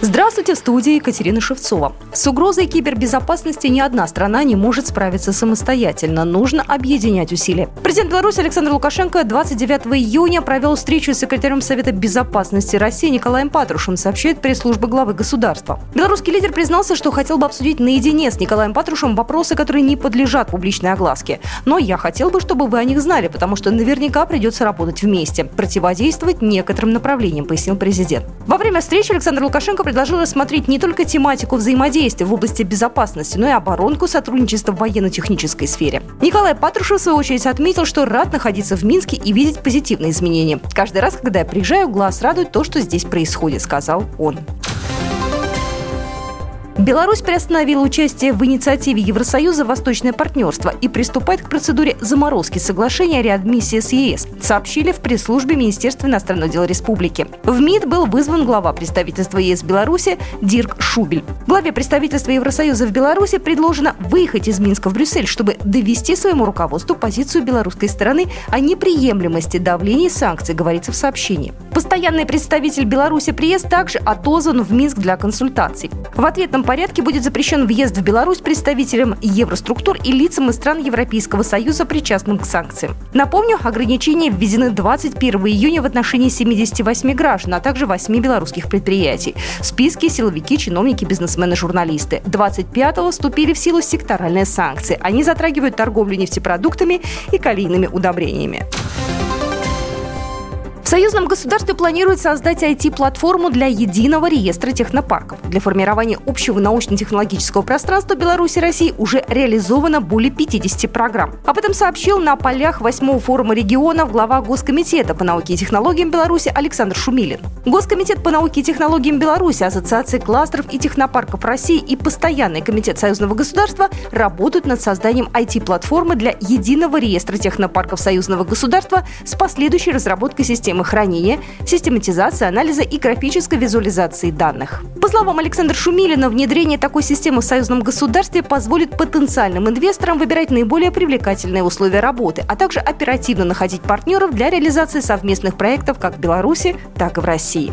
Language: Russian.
Здравствуйте, в студии Екатерина Шевцова. С угрозой кибербезопасности ни одна страна не может справиться самостоятельно. Нужно объединять усилия. Президент Беларуси Александр Лукашенко 29 июня провел встречу с секретарем Совета безопасности России Николаем Патрушем, сообщает пресс-служба главы государства. Белорусский лидер признался, что хотел бы обсудить наедине с Николаем Патрушем вопросы, которые не подлежат публичной огласке. Но я хотел бы, чтобы вы о них знали, потому что наверняка придется работать вместе, противодействовать некоторым направлениям, пояснил президент. Во время встречи Александр Лукашенко предложил рассмотреть не только тематику взаимодействия в области безопасности, но и оборонку сотрудничества в военно-технической сфере. Николай Патрушев, в свою очередь, отметил, что рад находиться в Минске и видеть позитивные изменения. Каждый раз, когда я приезжаю, глаз радует то, что здесь происходит, сказал он. Беларусь приостановила участие в инициативе Евросоюза «Восточное партнерство» и приступает к процедуре заморозки соглашения о реадмиссии с ЕС, сообщили в пресс-службе Министерства иностранных дел Республики. В МИД был вызван глава представительства ЕС Беларуси Дирк Шубель. Главе представительства Евросоюза в Беларуси предложено выехать из Минска в Брюссель, чтобы довести своему руководству позицию белорусской стороны о неприемлемости давления и санкций, говорится в сообщении. Постоянный представитель Беларуси приезд также отозван в Минск для консультаций. В ответном порядке будет запрещен въезд в Беларусь представителям евроструктур и лицам из стран Европейского Союза, причастным к санкциям. Напомню, ограничения введены 21 июня в отношении 78 граждан, а также 8 белорусских предприятий. В списке силовики, чиновники, бизнесмены, журналисты. 25-го вступили в силу секторальные санкции. Они затрагивают торговлю нефтепродуктами и калийными удобрениями. В союзном государстве планируют создать IT-платформу для единого реестра технопарков. Для формирования общего научно-технологического пространства Беларуси и России уже реализовано более 50 программ. Об этом сообщил на полях 8 форума регионов глава Госкомитета по науке и технологиям Беларуси Александр Шумилин. Госкомитет по науке и технологиям Беларуси, Ассоциация кластеров и технопарков России и Постоянный комитет союзного государства работают над созданием IT-платформы для единого реестра технопарков союзного государства с последующей разработкой системы системы хранения, систематизации, анализа и графической визуализации данных. По словам Александра Шумилина, внедрение такой системы в союзном государстве позволит потенциальным инвесторам выбирать наиболее привлекательные условия работы, а также оперативно находить партнеров для реализации совместных проектов как в Беларуси, так и в России.